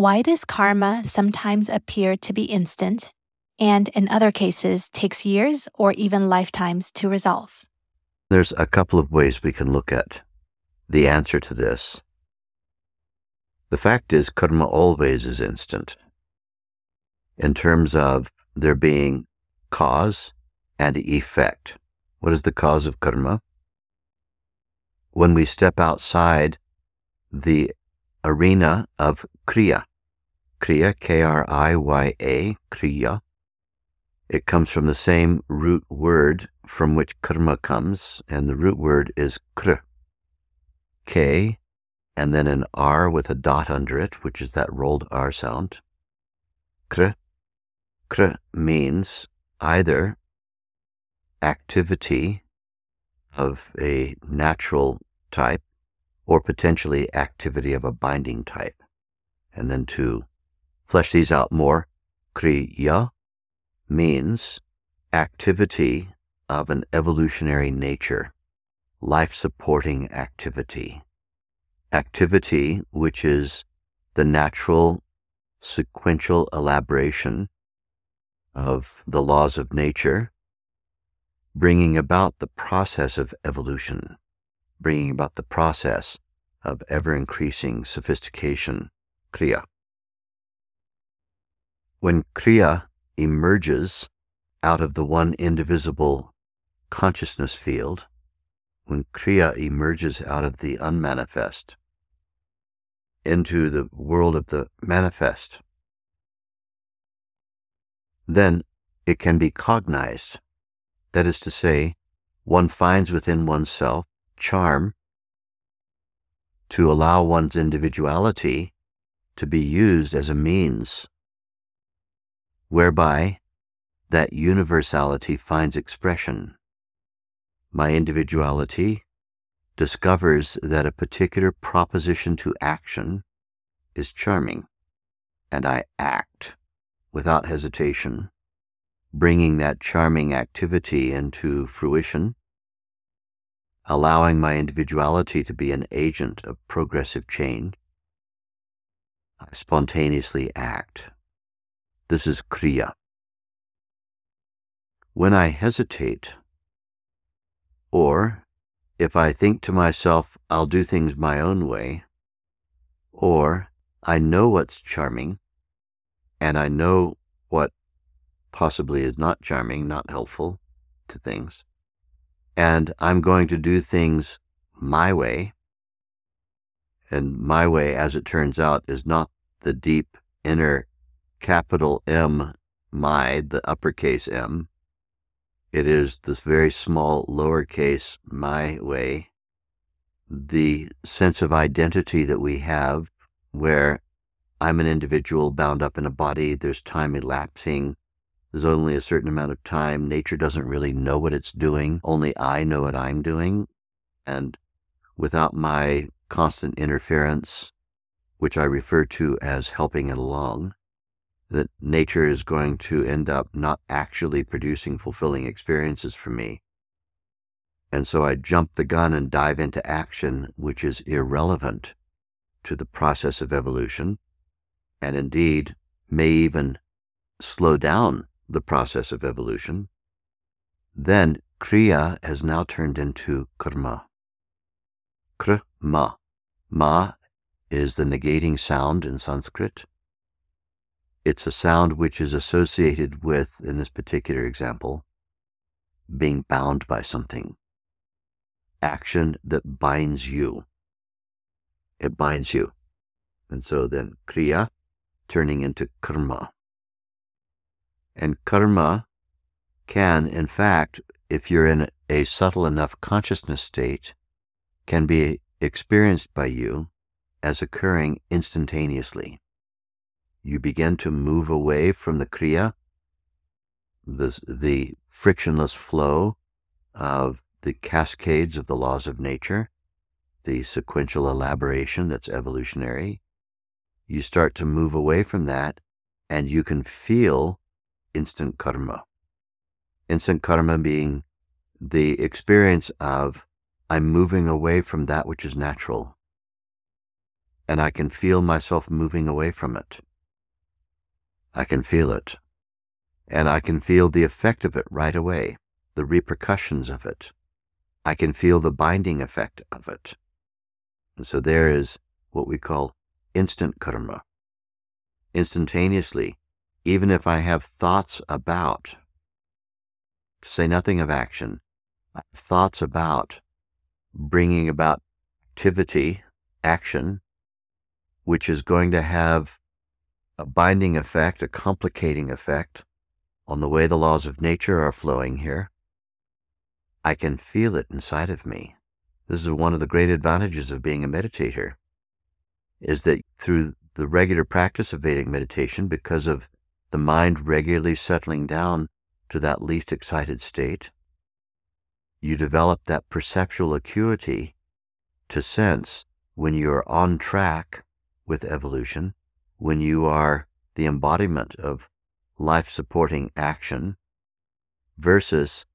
Why does karma sometimes appear to be instant and in other cases takes years or even lifetimes to resolve? There's a couple of ways we can look at the answer to this. The fact is, karma always is instant in terms of there being cause and effect. What is the cause of karma? When we step outside the arena of kriya, Kriya, K R I Y A, Kriya. It comes from the same root word from which karma comes, and the root word is kr. K, and then an R with a dot under it, which is that rolled R sound. Kr. Kr means either activity of a natural type or potentially activity of a binding type. And then to flesh these out more, kriya means activity of an evolutionary nature, life supporting activity. Activity which is the natural sequential elaboration of the laws of nature, bringing about the process of evolution, bringing about the process of ever increasing sophistication, kriya. When Kriya emerges out of the one indivisible consciousness field, when Kriya emerges out of the unmanifest into the world of the manifest, then it can be cognized. That is to say, one finds within oneself charm to allow one's individuality to be used as a means whereby that universality finds expression. My individuality discovers that a particular proposition to action is charming, and I act without hesitation, bringing that charming activity into fruition, allowing my individuality to be an agent of progressive change. I spontaneously act this is Kriya. When I hesitate, or if I think to myself, I'll do things my own way, or I know what's charming, and I know what possibly is not charming, not helpful to things, and I'm going to do things my way, and my way, as it turns out, is not the deep inner capital M, my, the uppercase M. It is this very small lowercase my way. The sense of identity that we have, where I'm an individual bound up in a body, there's time elapsing, there's only a certain amount of time. Nature doesn't really know what it's doing. Only I know what I'm doing. And without my constant interference, which I refer to as helping it along, that nature is going to end up not actually producing fulfilling experiences for me. And so I jump the gun and dive into action, which is irrelevant to the process of evolution, and indeed may even slow down the process of evolution. Then Kriya has now turned into Karma. Kr, ma. Ma is the negating sound in Sanskrit. It's a sound which is associated with, in this particular example, being bound by something. Action that binds you. It binds you. And so then Kriya turning into Karma. And Karma can, in fact, if you're in a subtle enough consciousness state, can be experienced by you as occurring instantaneously. You begin to move away from the Kriya, the, the frictionless flow of the cascades of the laws of nature, the sequential elaboration that's evolutionary. You start to move away from that, and you can feel instant karma. Instant karma being the experience of I'm moving away from that which is natural. And I can feel myself moving away from it. I can feel it. And I can feel the effect of it right away, the repercussions of it. I can feel the binding effect of it. And so there is what we call instant karma. Instantaneously, even if I have thoughts about, to say nothing of action, thoughts about bringing about activity, action, which is going to have a binding effect, a complicating effect on the way the laws of nature are flowing here. I can feel it inside of me. This is one of the great advantages of being a meditator, is that through the regular practice of Vedic meditation, because of the mind regularly settling down to that least excited state, you develop that perceptual acuity to sense when you're on track with evolution, when you are the embodiment of life supporting action, versus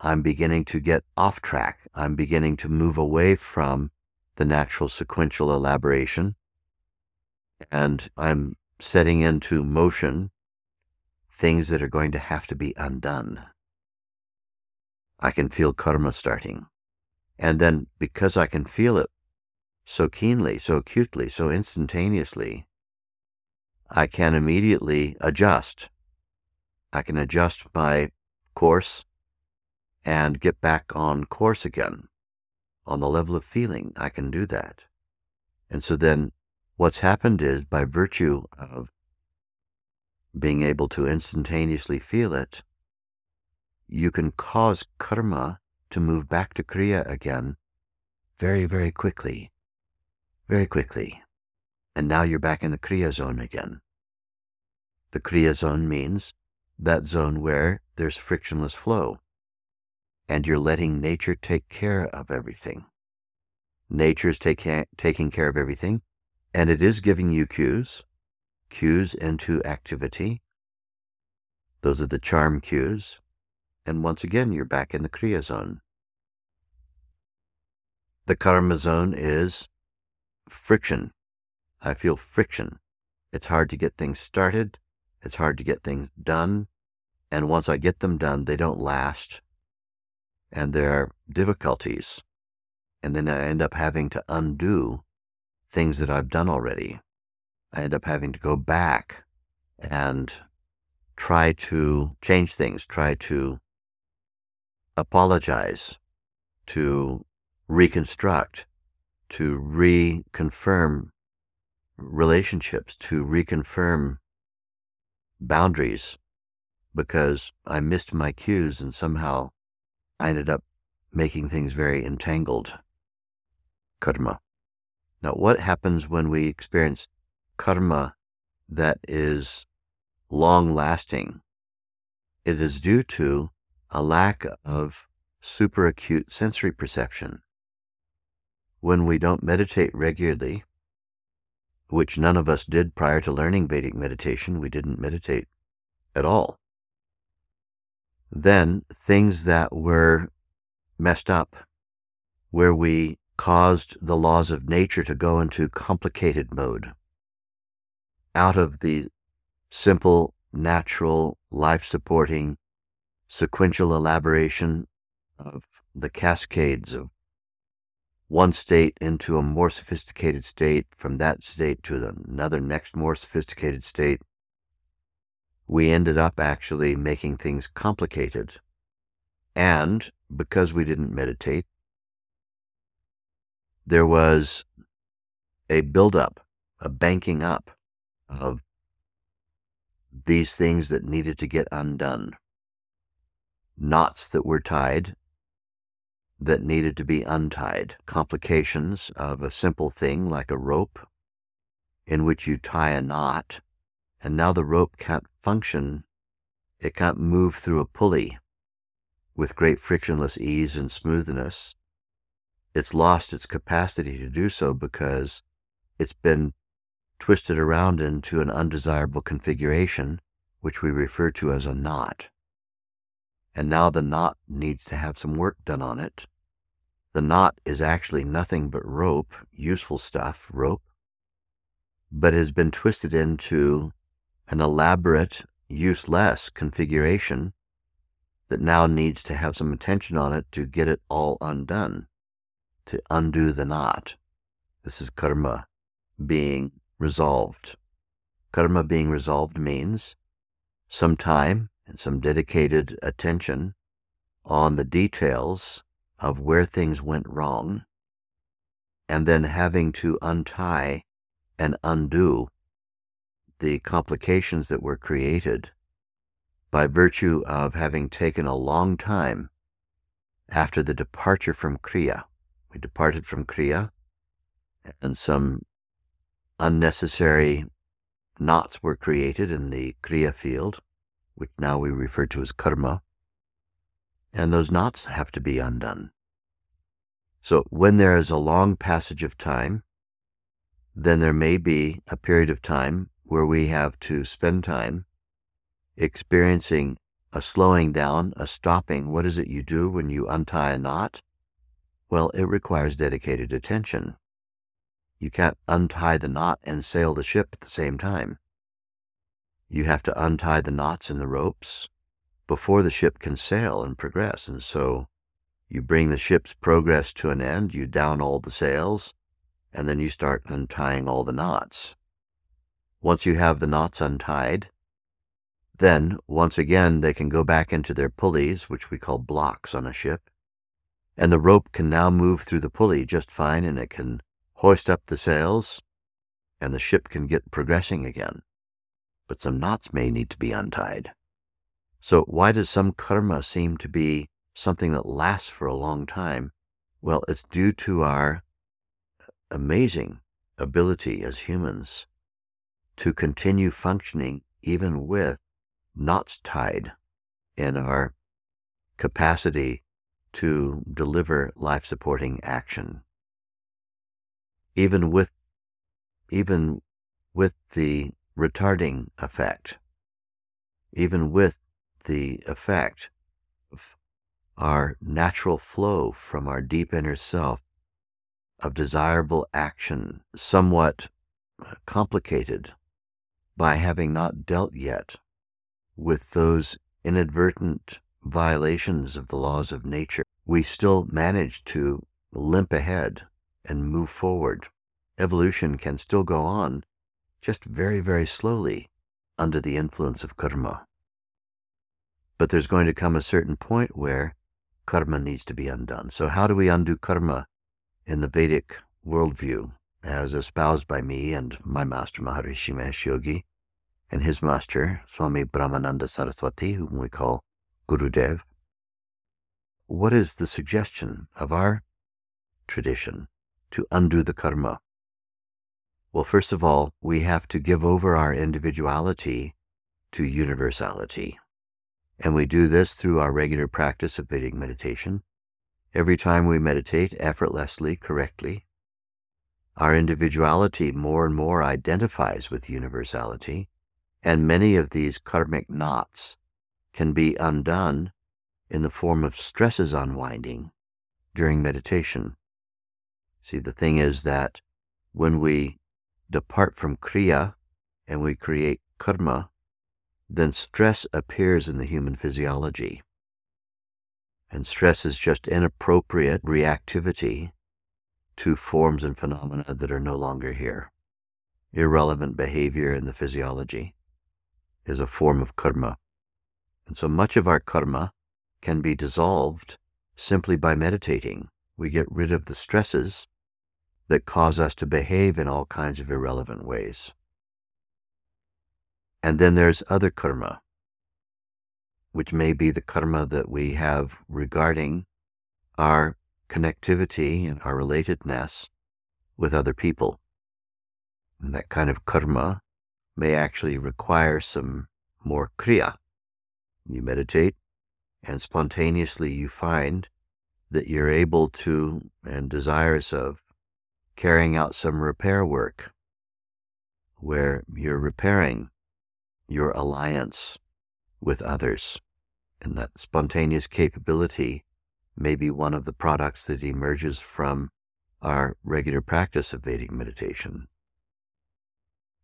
I'm beginning to get off track. I'm beginning to move away from the natural sequential elaboration. And I'm setting into motion things that are going to have to be undone. I can feel karma starting. And then because I can feel it so keenly, so acutely, so instantaneously, I can immediately adjust. I can adjust my course and get back on course again. On the level of feeling, I can do that. And so then what's happened is by virtue of being able to instantaneously feel it, you can cause karma to move back to Kriya again very, very quickly. Very quickly. And now you're back in the Kriya zone again. The Kriya zone means that zone where there's frictionless flow. And you're letting nature take care of everything. Nature is take, taking care of everything, and it is giving you cues, cues into activity. Those are the charm cues and once again you're back in the Kriya zone. The Karma zone is friction. I feel friction. It's hard to get things started. It's hard to get things done. And once I get them done, they don't last. And there are difficulties. And then I end up having to undo things that I've done already. I end up having to go back and try to change things, try to apologize, to reconstruct, to reconfirm relationships, to reconfirm boundaries, because I missed my cues and somehow I ended up making things very entangled. Karma. Now, what happens when we experience karma that is long lasting? It is due to a lack of superacute sensory perception. When we don't meditate regularly, which none of us did prior to learning Vedic meditation, we didn't meditate at all. Then things that were messed up, where we caused the laws of nature to go into complicated mode out of the simple, natural, life supporting, sequential elaboration of the cascades of one state into a more sophisticated state, from that state to another next more sophisticated state, we ended up actually making things complicated. And because we didn't meditate, there was a buildup, a banking up of these things that needed to get undone. Knots that were tied that needed to be untied, complications of a simple thing like a rope in which you tie a knot, and now the rope can't function, it can't move through a pulley with great frictionless ease and smoothness. It's lost its capacity to do so because it's been twisted around into an undesirable configuration, which we refer to as a knot and now the knot needs to have some work done on it. The knot is actually nothing but rope, useful stuff, rope, but has been twisted into an elaborate, useless configuration that now needs to have some attention on it to get it all undone, to undo the knot. This is karma being resolved. Karma being resolved means some time and some dedicated attention on the details of where things went wrong, and then having to untie and undo the complications that were created by virtue of having taken a long time after the departure from Kriya. We departed from Kriya, and some unnecessary knots were created in the Kriya field which now we refer to as karma, and those knots have to be undone. So when there is a long passage of time, then there may be a period of time where we have to spend time experiencing a slowing down, a stopping. What is it you do when you untie a knot? Well, it requires dedicated attention. You can't untie the knot and sail the ship at the same time. You have to untie the knots in the ropes before the ship can sail and progress. And so you bring the ship's progress to an end, you down all the sails, and then you start untying all the knots. Once you have the knots untied, then once again they can go back into their pulleys, which we call blocks on a ship, and the rope can now move through the pulley just fine and it can hoist up the sails and the ship can get progressing again but some knots may need to be untied. So, why does some karma seem to be something that lasts for a long time? Well, it's due to our amazing ability as humans to continue functioning even with knots tied in our capacity to deliver life supporting action. Even with even with the retarding effect, even with the effect of our natural flow from our deep inner self of desirable action, somewhat uh, complicated by having not dealt yet with those inadvertent violations of the laws of nature, we still manage to limp ahead and move forward. Evolution can still go on just very, very slowly under the influence of karma. But there's going to come a certain point where karma needs to be undone. So, how do we undo karma in the Vedic worldview, as espoused by me and my master Maharishi Mahesh Yogi and his master Swami Brahmananda Saraswati, whom we call Gurudev? What is the suggestion of our tradition to undo the karma? Well, first of all, we have to give over our individuality to universality. And we do this through our regular practice of Vedic meditation. Every time we meditate effortlessly, correctly, our individuality more and more identifies with universality, and many of these karmic knots can be undone in the form of stresses unwinding during meditation. See, the thing is that when we depart from Kriya and we create karma, then stress appears in the human physiology. And stress is just inappropriate reactivity to forms and phenomena that are no longer here. Irrelevant behavior in the physiology is a form of karma. And so much of our karma can be dissolved simply by meditating. We get rid of the stresses that cause us to behave in all kinds of irrelevant ways. And then there's other karma, which may be the karma that we have regarding our connectivity and our relatedness with other people. And that kind of karma may actually require some more kriya. You meditate, and spontaneously you find that you're able to and desirous of carrying out some repair work where you're repairing your alliance with others. And that spontaneous capability may be one of the products that emerges from our regular practice of Vedic meditation.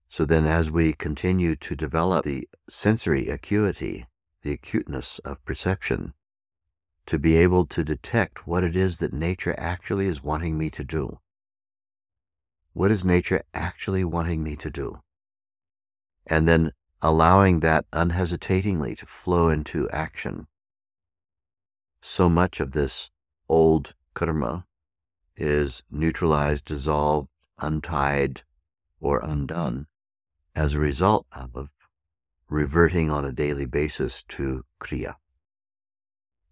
So then, as we continue to develop the sensory acuity, the acuteness of perception, to be able to detect what it is that nature actually is wanting me to do. What is nature actually wanting me to do? And then allowing that unhesitatingly to flow into action. So much of this old karma is neutralized, dissolved, untied, or undone as a result of reverting on a daily basis to Kriya.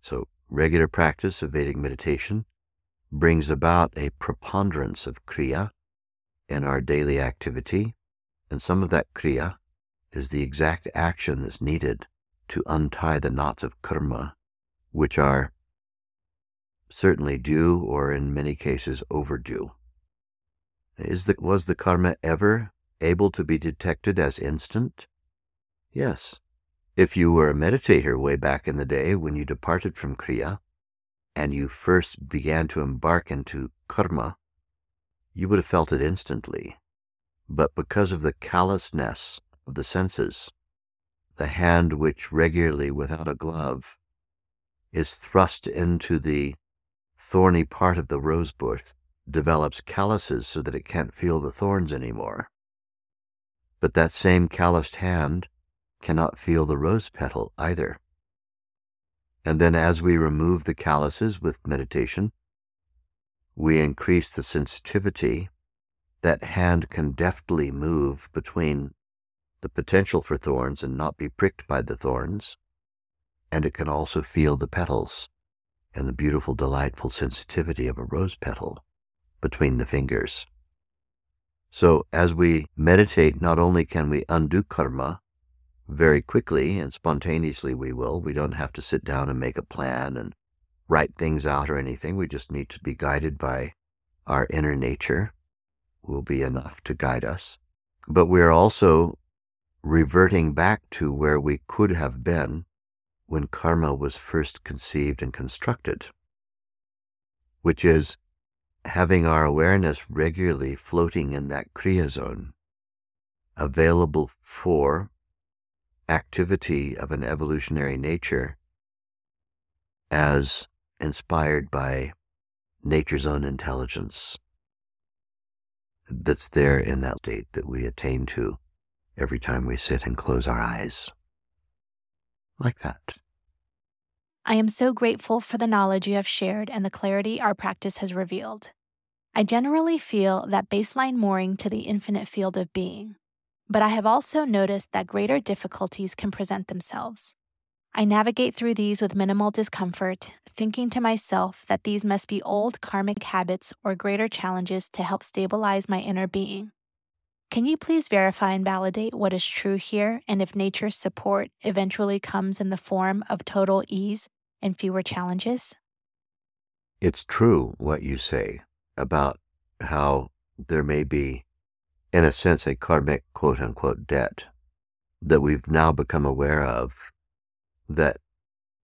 So, regular practice of Vedic meditation brings about a preponderance of Kriya in our daily activity, and some of that Kriya is the exact action that's needed to untie the knots of karma, which are certainly due or in many cases overdue. Is the, was the karma ever able to be detected as instant? Yes. If you were a meditator way back in the day when you departed from Kriya and you first began to embark into karma, you would have felt it instantly. But because of the callousness of the senses, the hand which regularly, without a glove, is thrust into the thorny part of the rose bush, develops calluses so that it can't feel the thorns anymore. But that same calloused hand cannot feel the rose petal either. And then, as we remove the calluses with meditation, we increase the sensitivity. That hand can deftly move between the potential for thorns and not be pricked by the thorns. And it can also feel the petals and the beautiful, delightful sensitivity of a rose petal between the fingers. So, as we meditate, not only can we undo karma very quickly and spontaneously, we will. We don't have to sit down and make a plan and write things out or anything. We just need to be guided by our inner nature, will be enough to guide us. But we're also reverting back to where we could have been when karma was first conceived and constructed, which is having our awareness regularly floating in that Kriya zone, available for activity of an evolutionary nature as inspired by nature's own intelligence that's there in that state that we attain to every time we sit and close our eyes. Like that. I am so grateful for the knowledge you have shared and the clarity our practice has revealed. I generally feel that baseline mooring to the infinite field of being, but I have also noticed that greater difficulties can present themselves. I navigate through these with minimal discomfort, thinking to myself that these must be old karmic habits or greater challenges to help stabilize my inner being. Can you please verify and validate what is true here and if nature's support eventually comes in the form of total ease and fewer challenges? It's true what you say about how there may be, in a sense, a karmic quote unquote debt that we've now become aware of that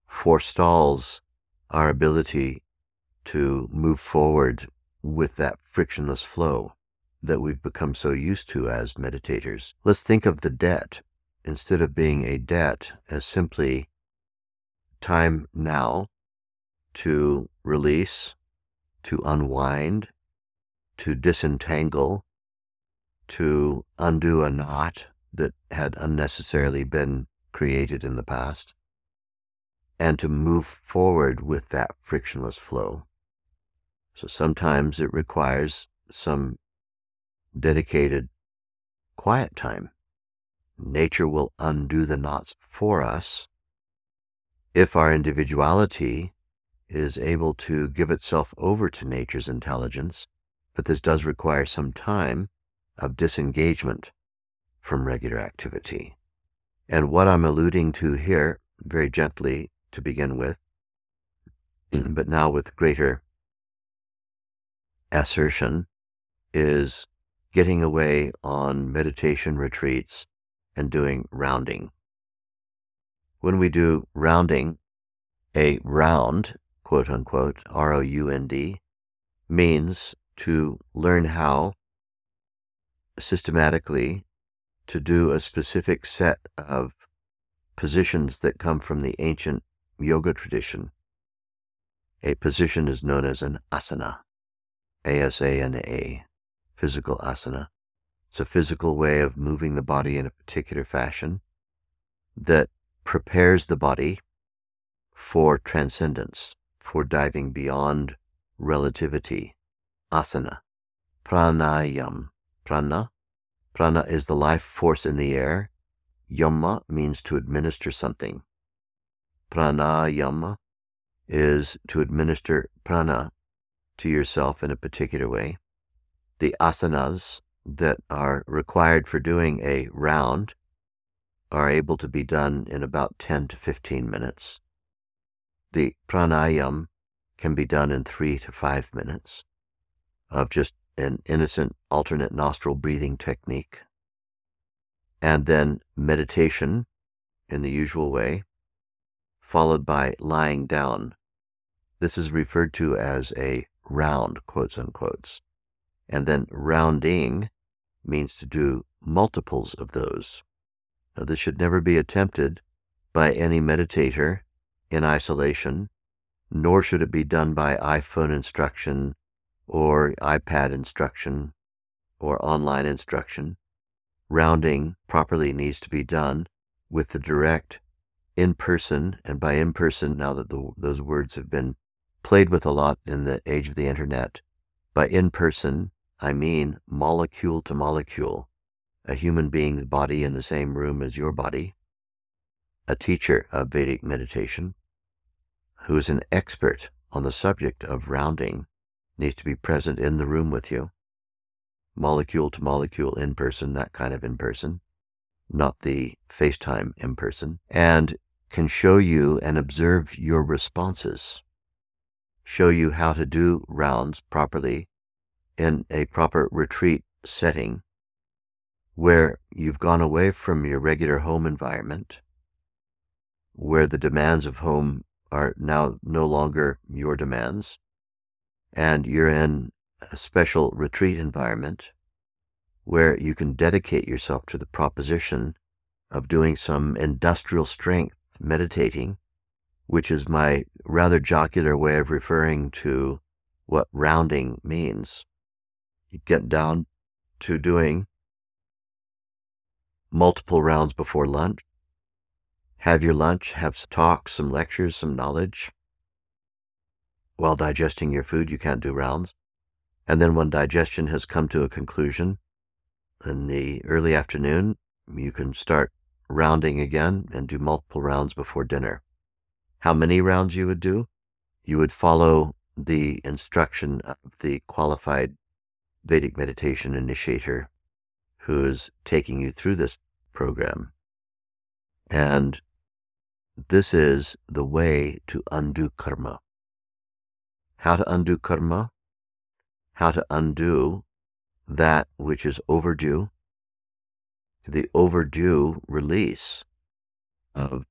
forestalls our ability to move forward with that frictionless flow that we've become so used to as meditators. Let's think of the debt instead of being a debt as simply time now to release, to unwind, to disentangle, to undo a knot that had unnecessarily been created in the past, and to move forward with that frictionless flow. So sometimes it requires some dedicated quiet time. Nature will undo the knots for us if our individuality is able to give itself over to nature's intelligence, but this does require some time of disengagement from regular activity. And what I'm alluding to here, very gently to begin with, but now with greater assertion, is getting away on meditation retreats and doing rounding. When we do rounding, a round, quote unquote, R O U N D, means to learn how systematically to do a specific set of positions that come from the ancient yoga tradition. A position is known as an asana, A S A N A, physical asana. It's a physical way of moving the body in a particular fashion that prepares the body for transcendence, for diving beyond relativity. Asana. Pranayam. Prana. Prana is the life force in the air. Yama means to administer something. Pranayama is to administer prana to yourself in a particular way the asanas that are required for doing a round are able to be done in about 10 to 15 minutes. The pranayam can be done in three to five minutes of just an innocent alternate nostril breathing technique. And then meditation in the usual way, followed by lying down. This is referred to as a round, quotes unquotes. And then rounding means to do multiples of those. Now, this should never be attempted by any meditator in isolation, nor should it be done by iPhone instruction or iPad instruction or online instruction. Rounding properly needs to be done with the direct in person, and by in person, now that the, those words have been played with a lot in the age of the internet, by in person, I mean molecule to molecule, a human being's body in the same room as your body, a teacher of Vedic meditation, who is an expert on the subject of rounding, needs to be present in the room with you, molecule to molecule in person, that kind of in person, not the FaceTime in person, and can show you and observe your responses, show you how to do rounds properly in a proper retreat setting where you've gone away from your regular home environment, where the demands of home are now no longer your demands, and you're in a special retreat environment where you can dedicate yourself to the proposition of doing some industrial strength meditating, which is my rather jocular way of referring to what rounding means you get down to doing multiple rounds before lunch. Have your lunch, have some talks, some lectures, some knowledge. While digesting your food, you can't do rounds. And then when digestion has come to a conclusion, in the early afternoon, you can start rounding again and do multiple rounds before dinner. How many rounds you would do? You would follow the instruction of the qualified Vedic meditation initiator who's taking you through this program. And this is the way to undo karma. How to undo karma? How to undo that which is overdue, the overdue release of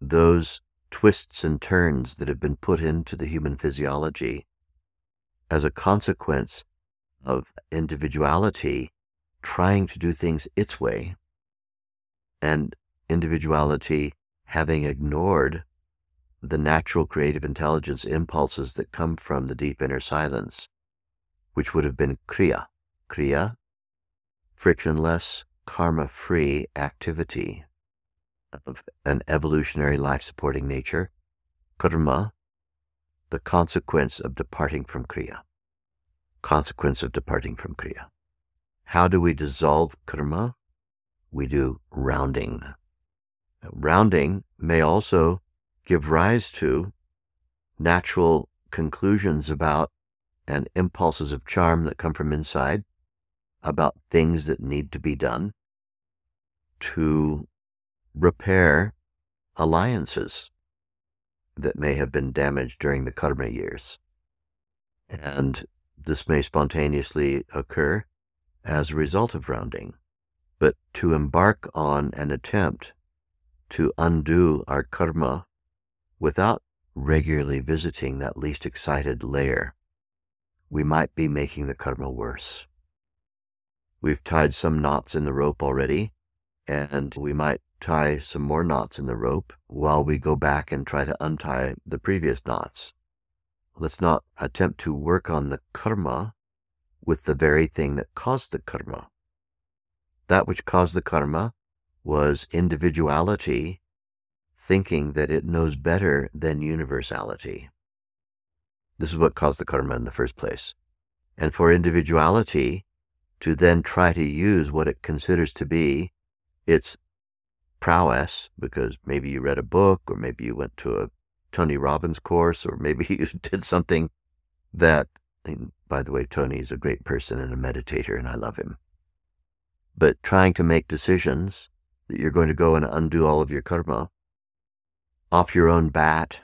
those twists and turns that have been put into the human physiology as a consequence of individuality trying to do things its way and individuality having ignored the natural creative intelligence impulses that come from the deep inner silence, which would have been Kriya. Kriya, frictionless, karma free activity of an evolutionary life supporting nature. Karma, the consequence of departing from Kriya. Consequence of departing from Kriya. How do we dissolve karma? We do rounding. Rounding may also give rise to natural conclusions about and impulses of charm that come from inside about things that need to be done to repair alliances that may have been damaged during the karma years. And this may spontaneously occur as a result of rounding. But to embark on an attempt to undo our karma without regularly visiting that least excited layer, we might be making the karma worse. We've tied some knots in the rope already, and we might tie some more knots in the rope while we go back and try to untie the previous knots. Let's not attempt to work on the karma with the very thing that caused the karma. That which caused the karma was individuality thinking that it knows better than universality. This is what caused the karma in the first place. And for individuality to then try to use what it considers to be its prowess, because maybe you read a book, or maybe you went to a Tony Robbins course, or maybe you did something that, by the way, Tony is a great person and a meditator, and I love him. But trying to make decisions that you're going to go and undo all of your karma off your own bat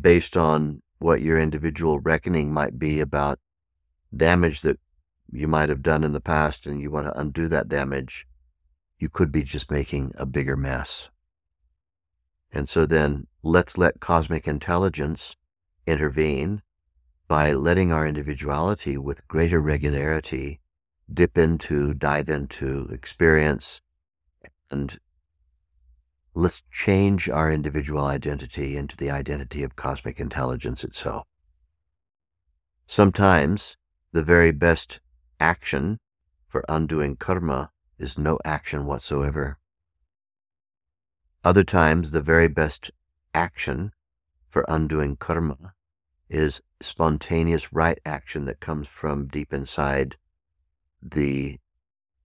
based on what your individual reckoning might be about damage that you might have done in the past and you want to undo that damage, you could be just making a bigger mess. And so then let's let cosmic intelligence intervene by letting our individuality with greater regularity dip into, dive into, experience, and let's change our individual identity into the identity of cosmic intelligence itself. Sometimes the very best action for undoing karma is no action whatsoever. Other times, the very best action for undoing karma is spontaneous right action that comes from deep inside the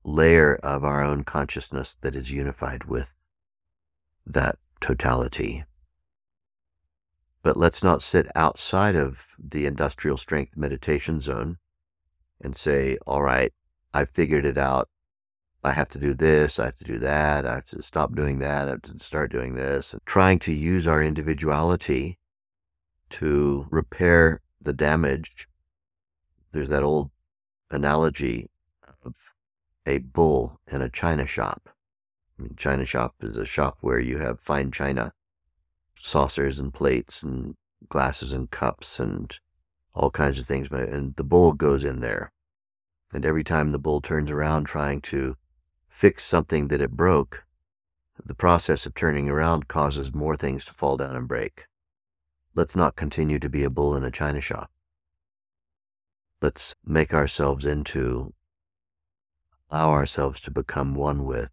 layer of our own consciousness that is unified with that totality. But let's not sit outside of the industrial strength meditation zone and say, all right, I figured it out. I have to do this, I have to do that, I have to stop doing that, I have to start doing this. And trying to use our individuality to repair the damage. There's that old analogy of a bull in a china shop. I mean, china shop is a shop where you have fine china, saucers and plates and glasses and cups and all kinds of things. And the bull goes in there. And every time the bull turns around trying to fix something that it broke, the process of turning around causes more things to fall down and break. Let's not continue to be a bull in a china shop. Let's make ourselves into, allow ourselves to become one with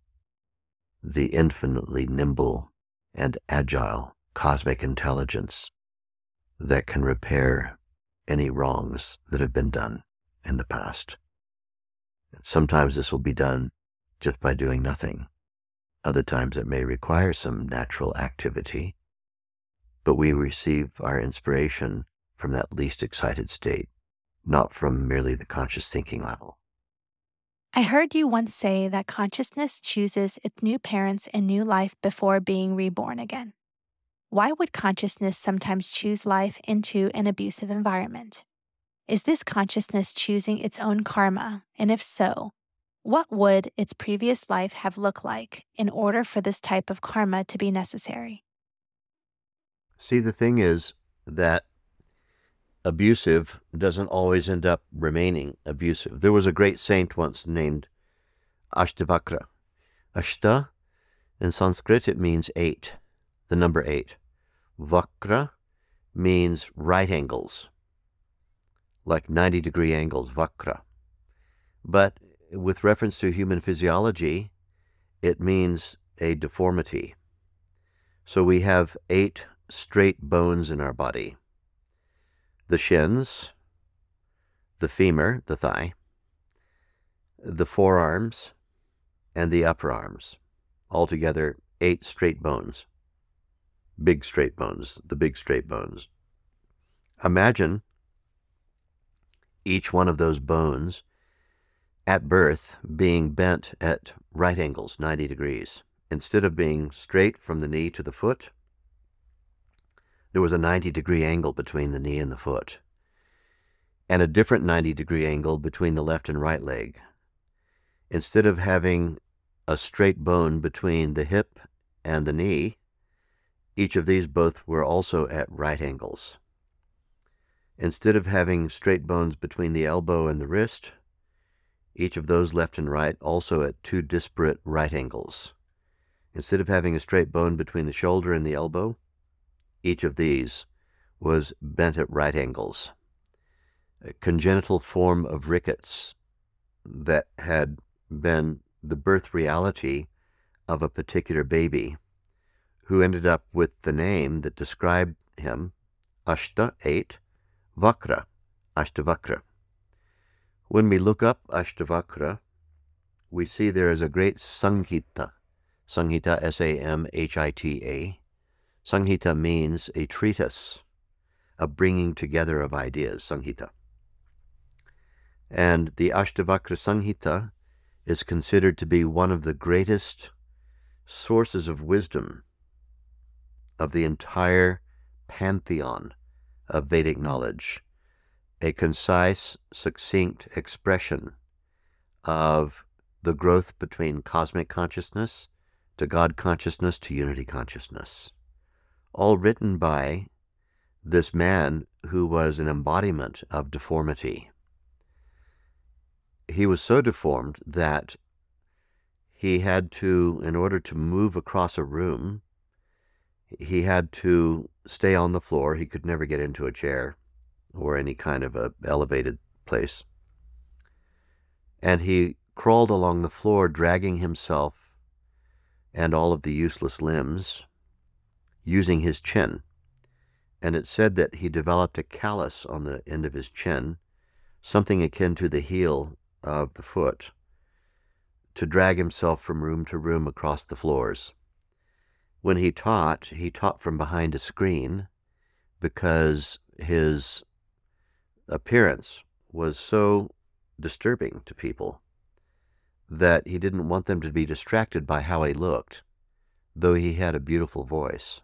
the infinitely nimble and agile cosmic intelligence that can repair any wrongs that have been done in the past. Sometimes this will be done just by doing nothing. Other times it may require some natural activity, but we receive our inspiration from that least excited state, not from merely the conscious thinking level. I heard you once say that consciousness chooses its new parents and new life before being reborn again. Why would consciousness sometimes choose life into an abusive environment? Is this consciousness choosing its own karma? And if so, what would its previous life have looked like in order for this type of karma to be necessary? See, the thing is that abusive doesn't always end up remaining abusive. There was a great saint once named Ashtavakra. Ashta, in Sanskrit, it means eight, the number eight. Vakra means right angles, like 90 degree angles, vakra. But with reference to human physiology, it means a deformity. So we have eight straight bones in our body the shins, the femur, the thigh, the forearms, and the upper arms. Altogether, eight straight bones. Big straight bones, the big straight bones. Imagine each one of those bones at birth being bent at right angles, 90 degrees. Instead of being straight from the knee to the foot, there was a 90 degree angle between the knee and the foot, and a different 90 degree angle between the left and right leg. Instead of having a straight bone between the hip and the knee, each of these both were also at right angles. Instead of having straight bones between the elbow and the wrist, each of those left and right also at two disparate right angles. Instead of having a straight bone between the shoulder and the elbow, each of these was bent at right angles. A congenital form of rickets that had been the birth reality of a particular baby who ended up with the name that described him, Ashta 8, Vakra, Ashtavakra. When we look up Ashtavakra, we see there is a great Samhita. Samhita, S A M H I T A. Samhita means a treatise, a bringing together of ideas, Samhita. And the Ashtavakra Samhita is considered to be one of the greatest sources of wisdom of the entire pantheon of Vedic knowledge a concise, succinct expression of the growth between cosmic consciousness to God consciousness to unity consciousness. All written by this man who was an embodiment of deformity. He was so deformed that he had to, in order to move across a room, he had to stay on the floor. He could never get into a chair or any kind of a elevated place. And he crawled along the floor, dragging himself and all of the useless limbs, using his chin. And it said that he developed a callus on the end of his chin, something akin to the heel of the foot, to drag himself from room to room across the floors. When he taught, he taught from behind a screen because his appearance was so disturbing to people that he didn't want them to be distracted by how he looked, though he had a beautiful voice.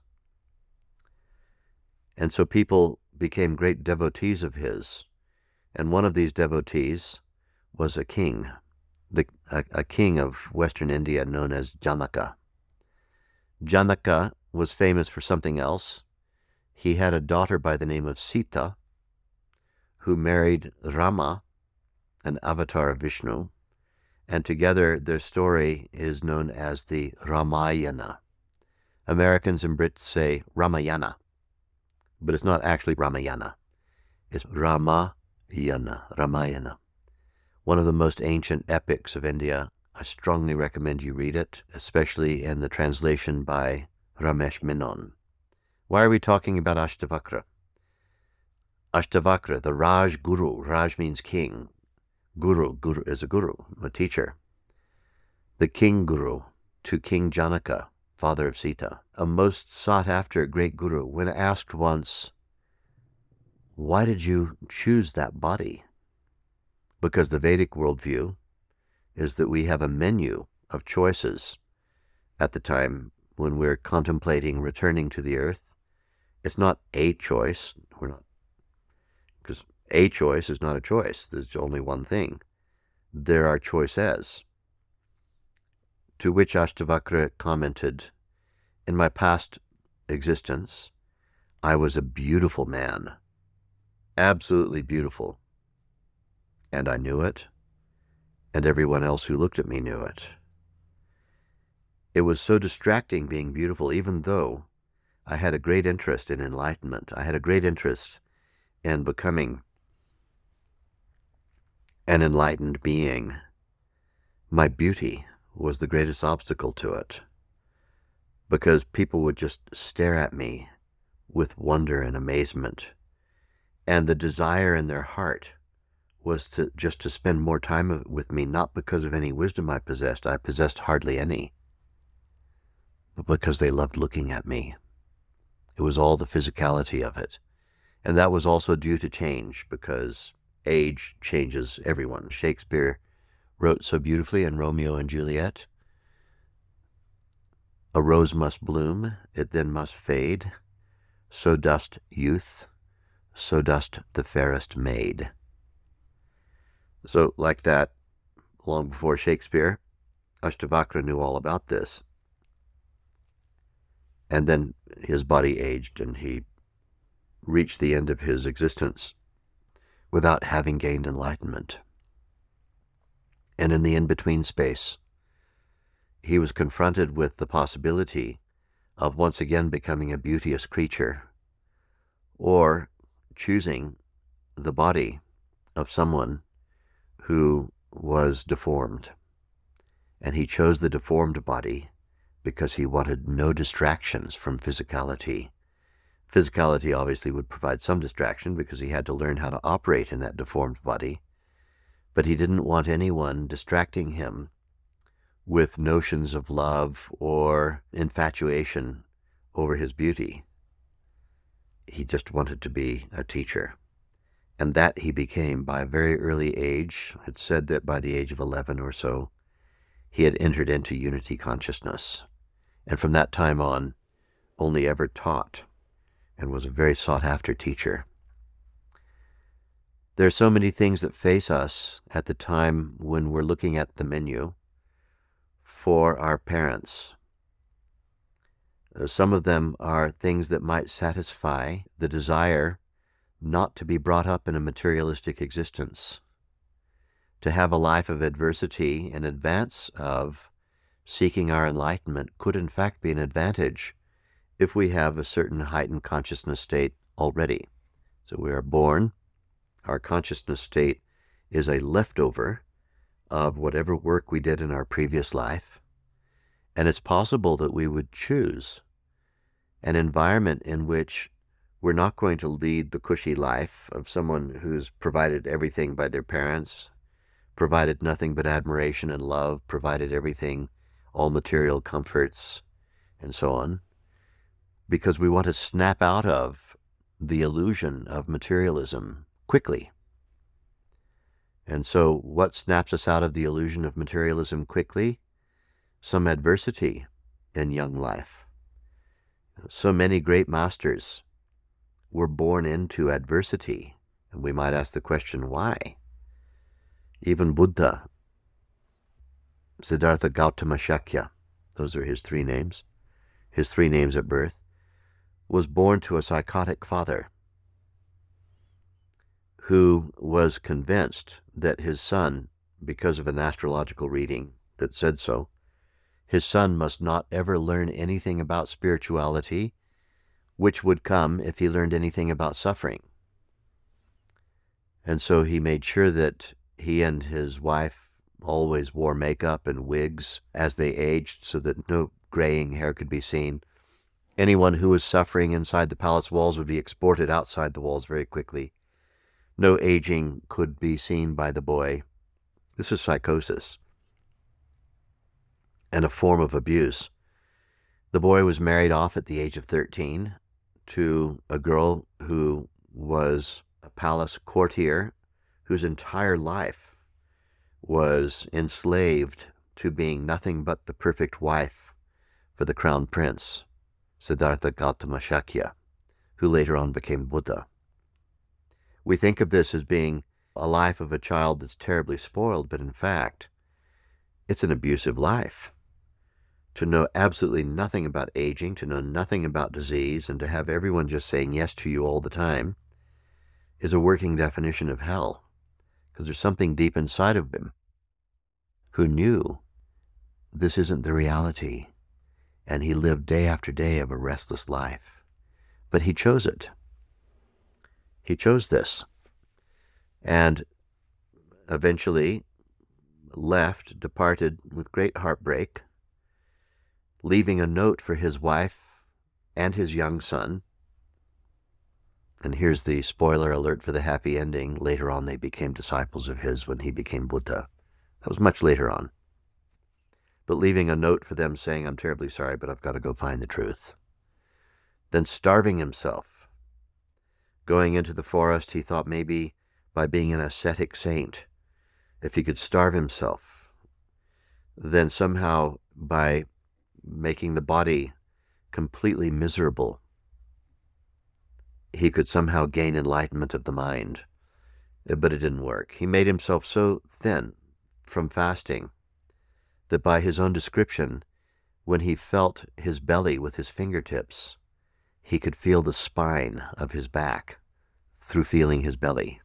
And so people became great devotees of his. And one of these devotees was a king, the, a, a king of Western India known as Janaka. Janaka was famous for something else. He had a daughter by the name of Sita, who married Rama, an avatar of Vishnu, and together their story is known as the Ramayana. Americans and Brits say Ramayana, but it's not actually Ramayana. It's Ramayana, Ramayana. One of the most ancient epics of India. I strongly recommend you read it, especially in the translation by Ramesh Menon. Why are we talking about Ashtavakra? Ashtavakra, the Raj Guru. Raj means king. Guru, Guru is a guru, a teacher. The king guru to King Janaka, father of Sita, a most sought after great guru, when asked once, Why did you choose that body? Because the Vedic worldview is that we have a menu of choices at the time when we're contemplating returning to the earth. It's not a choice. We're not because a choice is not a choice. There's only one thing. There are choices. To which Ashtavakra commented, In my past existence, I was a beautiful man, absolutely beautiful. And I knew it, and everyone else who looked at me knew it. It was so distracting being beautiful, even though I had a great interest in enlightenment. I had a great interest in becoming an enlightened being. My beauty was the greatest obstacle to it because people would just stare at me with wonder and amazement. And the desire in their heart was to just to spend more time with me, not because of any wisdom I possessed. I possessed hardly any, but because they loved looking at me. It was all the physicality of it. And that was also due to change because age changes everyone. Shakespeare wrote so beautifully in Romeo and Juliet A rose must bloom, it then must fade. So dost youth, so dost the fairest maid. So, like that, long before Shakespeare, Ashtavakra knew all about this. And then his body aged and he reached the end of his existence without having gained enlightenment. And in the in between space, he was confronted with the possibility of once again becoming a beauteous creature or choosing the body of someone who was deformed. And he chose the deformed body because he wanted no distractions from physicality. Physicality obviously would provide some distraction because he had to learn how to operate in that deformed body, but he didn't want anyone distracting him with notions of love or infatuation over his beauty. He just wanted to be a teacher. And that he became by a very early age. It's said that by the age of 11 or so, he had entered into unity consciousness and from that time on only ever taught and was a very sought after teacher. There are so many things that face us at the time when we're looking at the menu for our parents. Uh, some of them are things that might satisfy the desire not to be brought up in a materialistic existence, to have a life of adversity in advance of seeking our enlightenment could in fact be an advantage if we have a certain heightened consciousness state already. So we are born, our consciousness state is a leftover of whatever work we did in our previous life, and it's possible that we would choose an environment in which we're not going to lead the cushy life of someone who's provided everything by their parents, provided nothing but admiration and love, provided everything all material comforts, and so on, because we want to snap out of the illusion of materialism quickly. And so, what snaps us out of the illusion of materialism quickly? Some adversity in young life. So many great masters were born into adversity. And we might ask the question, why? Even Buddha Siddhartha Gautama Shakya, those are his three names, his three names at birth, was born to a psychotic father who was convinced that his son, because of an astrological reading that said so, his son must not ever learn anything about spirituality, which would come if he learned anything about suffering. And so he made sure that he and his wife always wore makeup and wigs as they aged so that no graying hair could be seen. Anyone who was suffering inside the palace walls would be exported outside the walls very quickly. No aging could be seen by the boy. This is psychosis and a form of abuse. The boy was married off at the age of 13 to a girl who was a palace courtier whose entire life was enslaved to being nothing but the perfect wife for the crown prince, Siddhartha Gautama Shakya, who later on became Buddha. We think of this as being a life of a child that's terribly spoiled, but in fact, it's an abusive life. To know absolutely nothing about aging, to know nothing about disease, and to have everyone just saying yes to you all the time is a working definition of hell. Because there's something deep inside of him who knew this isn't the reality. And he lived day after day of a restless life. But he chose it. He chose this. And eventually left, departed with great heartbreak, leaving a note for his wife and his young son. And here's the spoiler alert for the happy ending. Later on, they became disciples of his when he became Buddha. That was much later on. But leaving a note for them saying, I'm terribly sorry, but I've got to go find the truth. Then starving himself. Going into the forest, he thought maybe by being an ascetic saint, if he could starve himself, then somehow by making the body completely miserable, he could somehow gain enlightenment of the mind. Uh, but it didn't work. He made himself so thin from fasting that by his own description, when he felt his belly with his fingertips, he could feel the spine of his back through feeling his belly.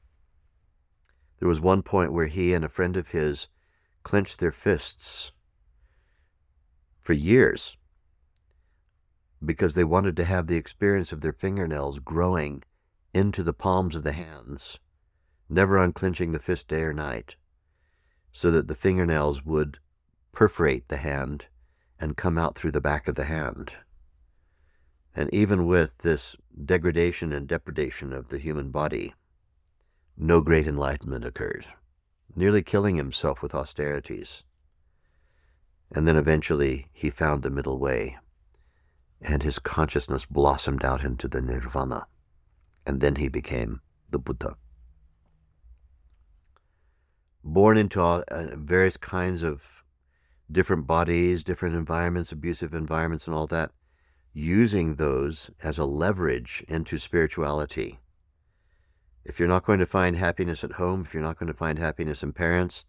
There was one point where he and a friend of his clenched their fists for years because they wanted to have the experience of their fingernails growing into the palms of the hands, never unclenching the fist day or night, so that the fingernails would perforate the hand and come out through the back of the hand. And even with this degradation and depredation of the human body, no great enlightenment occurred, nearly killing himself with austerities. And then eventually he found the middle way, and his consciousness blossomed out into the nirvana, and then he became the Buddha. Born into all, uh, various kinds of different bodies, different environments, abusive environments, and all that, using those as a leverage into spirituality. If you're not going to find happiness at home, if you're not going to find happiness in parents,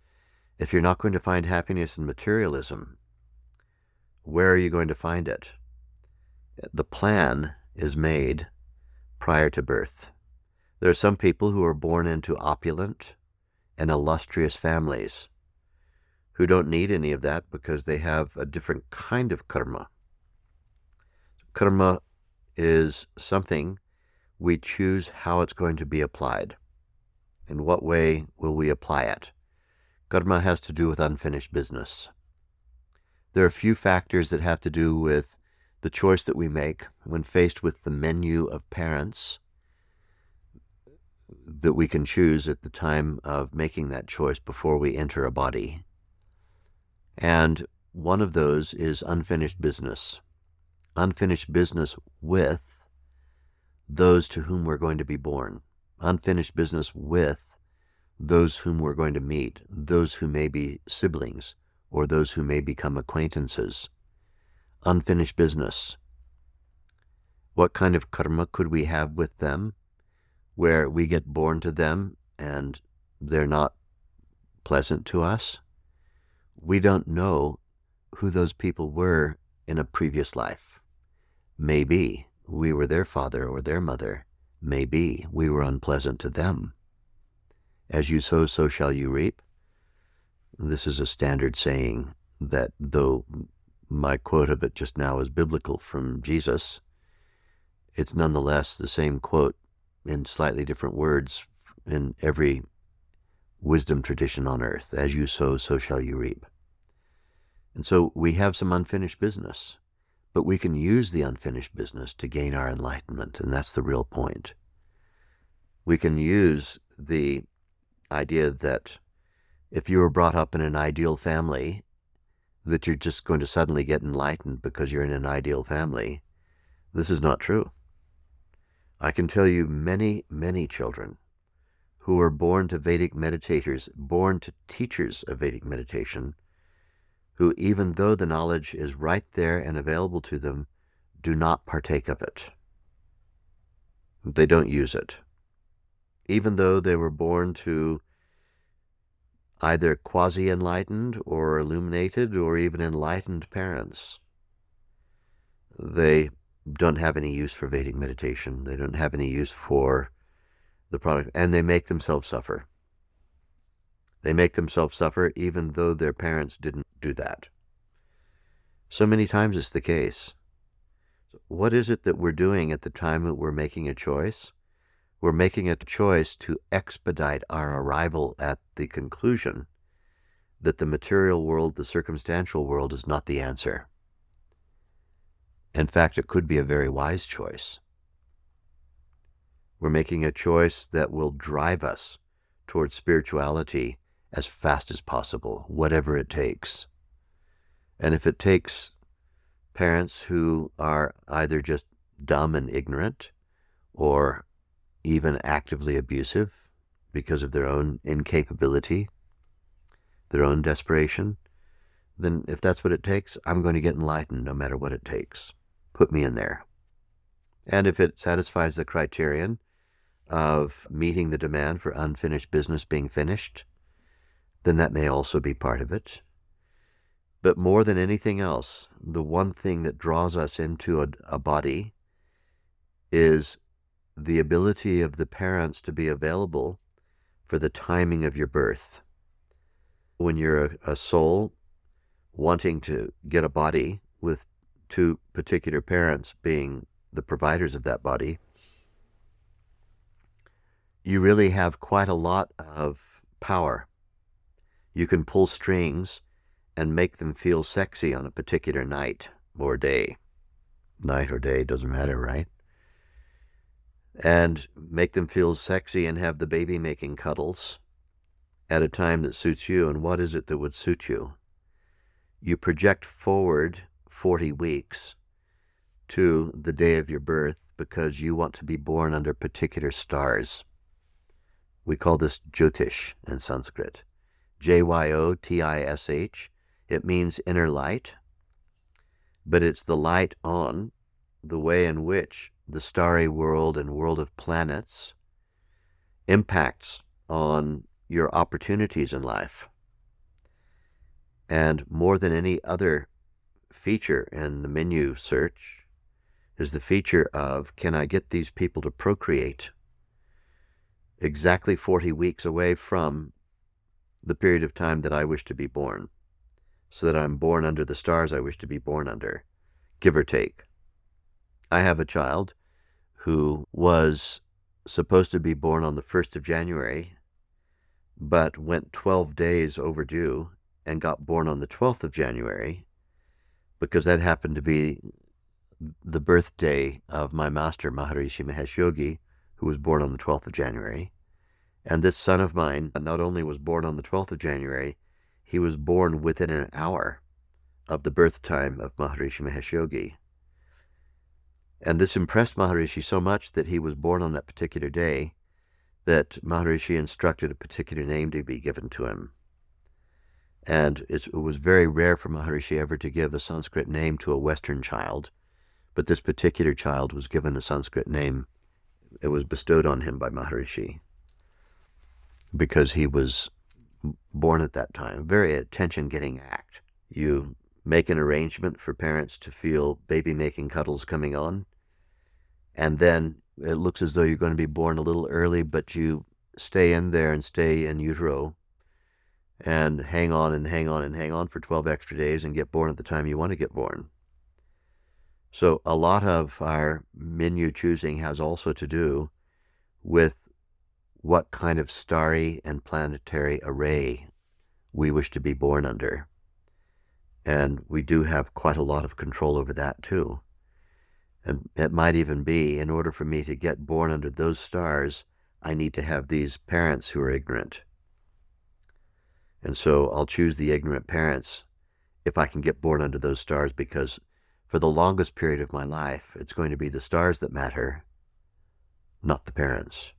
if you're not going to find happiness in materialism, where are you going to find it? The plan is made prior to birth. There are some people who are born into opulent and illustrious families who don't need any of that because they have a different kind of karma. Karma is something we choose how it's going to be applied. In what way will we apply it? Karma has to do with unfinished business. There are a few factors that have to do with the choice that we make when faced with the menu of parents that we can choose at the time of making that choice before we enter a body. And one of those is unfinished business. Unfinished business with those to whom we're going to be born. Unfinished business with those whom we're going to meet, those who may be siblings, or those who may become acquaintances. Unfinished business. What kind of karma could we have with them where we get born to them and they're not pleasant to us? We don't know who those people were in a previous life. Maybe we were their father or their mother. Maybe we were unpleasant to them. As you sow, so shall you reap. This is a standard saying that, though my quote of it just now is biblical from Jesus, it's nonetheless the same quote in slightly different words in every wisdom tradition on earth. As you sow, so shall you reap. And so we have some unfinished business, but we can use the unfinished business to gain our enlightenment, and that's the real point. We can use the idea that if you were brought up in an ideal family, that you're just going to suddenly get enlightened because you're in an ideal family. This is not true. I can tell you many, many children who were born to Vedic meditators, born to teachers of Vedic meditation, who, even though the knowledge is right there and available to them, do not partake of it. They don't use it even though they were born to either quasi enlightened or illuminated or even enlightened parents. they don't have any use for Vedic meditation. They don't have any use for the product, and they make themselves suffer. They make themselves suffer even though their parents didn't do that. So many times it's the case. What is it that we're doing at the time that we're making a choice? We're making a choice to expedite our arrival at the conclusion that the material world, the circumstantial world, is not the answer. In fact, it could be a very wise choice. We're making a choice that will drive us towards spirituality as fast as possible, whatever it takes. And if it takes parents who are either just dumb and ignorant or even actively abusive because of their own incapability, their own desperation, then if that's what it takes, I'm going to get enlightened no matter what it takes put me in there. And if it satisfies the criterion of meeting the demand for unfinished business being finished, then that may also be part of it. But more than anything else, the one thing that draws us into a, a body is the ability of the parents to be available for the timing of your birth. When you're a, a soul wanting to get a body with two particular parents being the providers of that body, you really have quite a lot of power. You can pull strings and make them feel sexy on a particular night or day. Night or day, doesn't matter, right? And make them feel sexy and have the baby making cuddles at a time that suits you. And what is it that would suit you? You project forward 40 weeks to the day of your birth because you want to be born under particular stars. We call this Jyotish in Sanskrit. J Y O T I S H. It means inner light, but it's the light on the way in which the starry world and world of planets impacts on your opportunities in life. And more than any other feature in the menu search is the feature of can I get these people to procreate exactly 40 weeks away from the period of time that I wish to be born, so that I'm born under the stars I wish to be born under, give or take. I have a child who was supposed to be born on the 1st of January, but went 12 days overdue and got born on the 12th of January because that happened to be the birthday of my master, Maharishi Mahesh Yogi, who was born on the 12th of January. And this son of mine not only was born on the 12th of January, he was born within an hour of the birth time of Maharishi Mahesh Yogi. And this impressed Maharishi so much that he was born on that particular day that Maharishi instructed a particular name to be given to him. And it was very rare for Maharishi ever to give a Sanskrit name to a Western child, but this particular child was given a Sanskrit name. It was bestowed on him by Maharishi because he was born at that time. Very attention getting act. You make an arrangement for parents to feel baby making cuddles coming on, and then it looks as though you're going to be born a little early, but you stay in there and stay in utero and hang on and hang on and hang on for 12 extra days and get born at the time you want to get born. So, a lot of our menu choosing has also to do with what kind of starry and planetary array we wish to be born under. And we do have quite a lot of control over that too. And it might even be in order for me to get born under those stars, I need to have these parents who are ignorant and so I'll choose the ignorant parents if I can get born under those stars because for the longest period of my life, it's going to be the stars that matter, not the parents.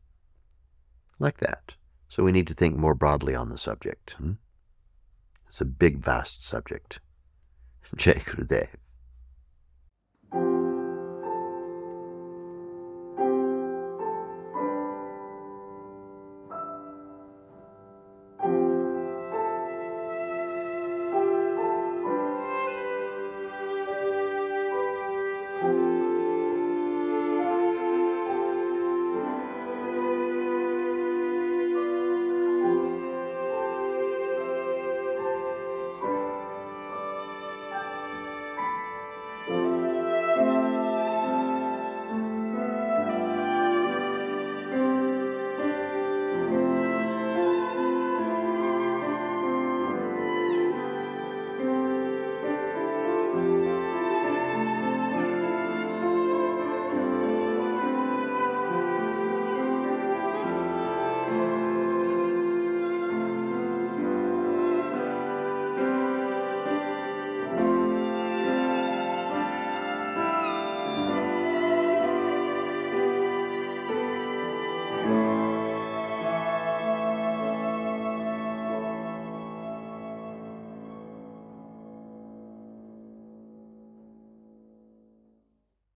Like that. So we need to think more broadly on the subject. Hmm? It's a big, vast subject. Jai Guru Dev.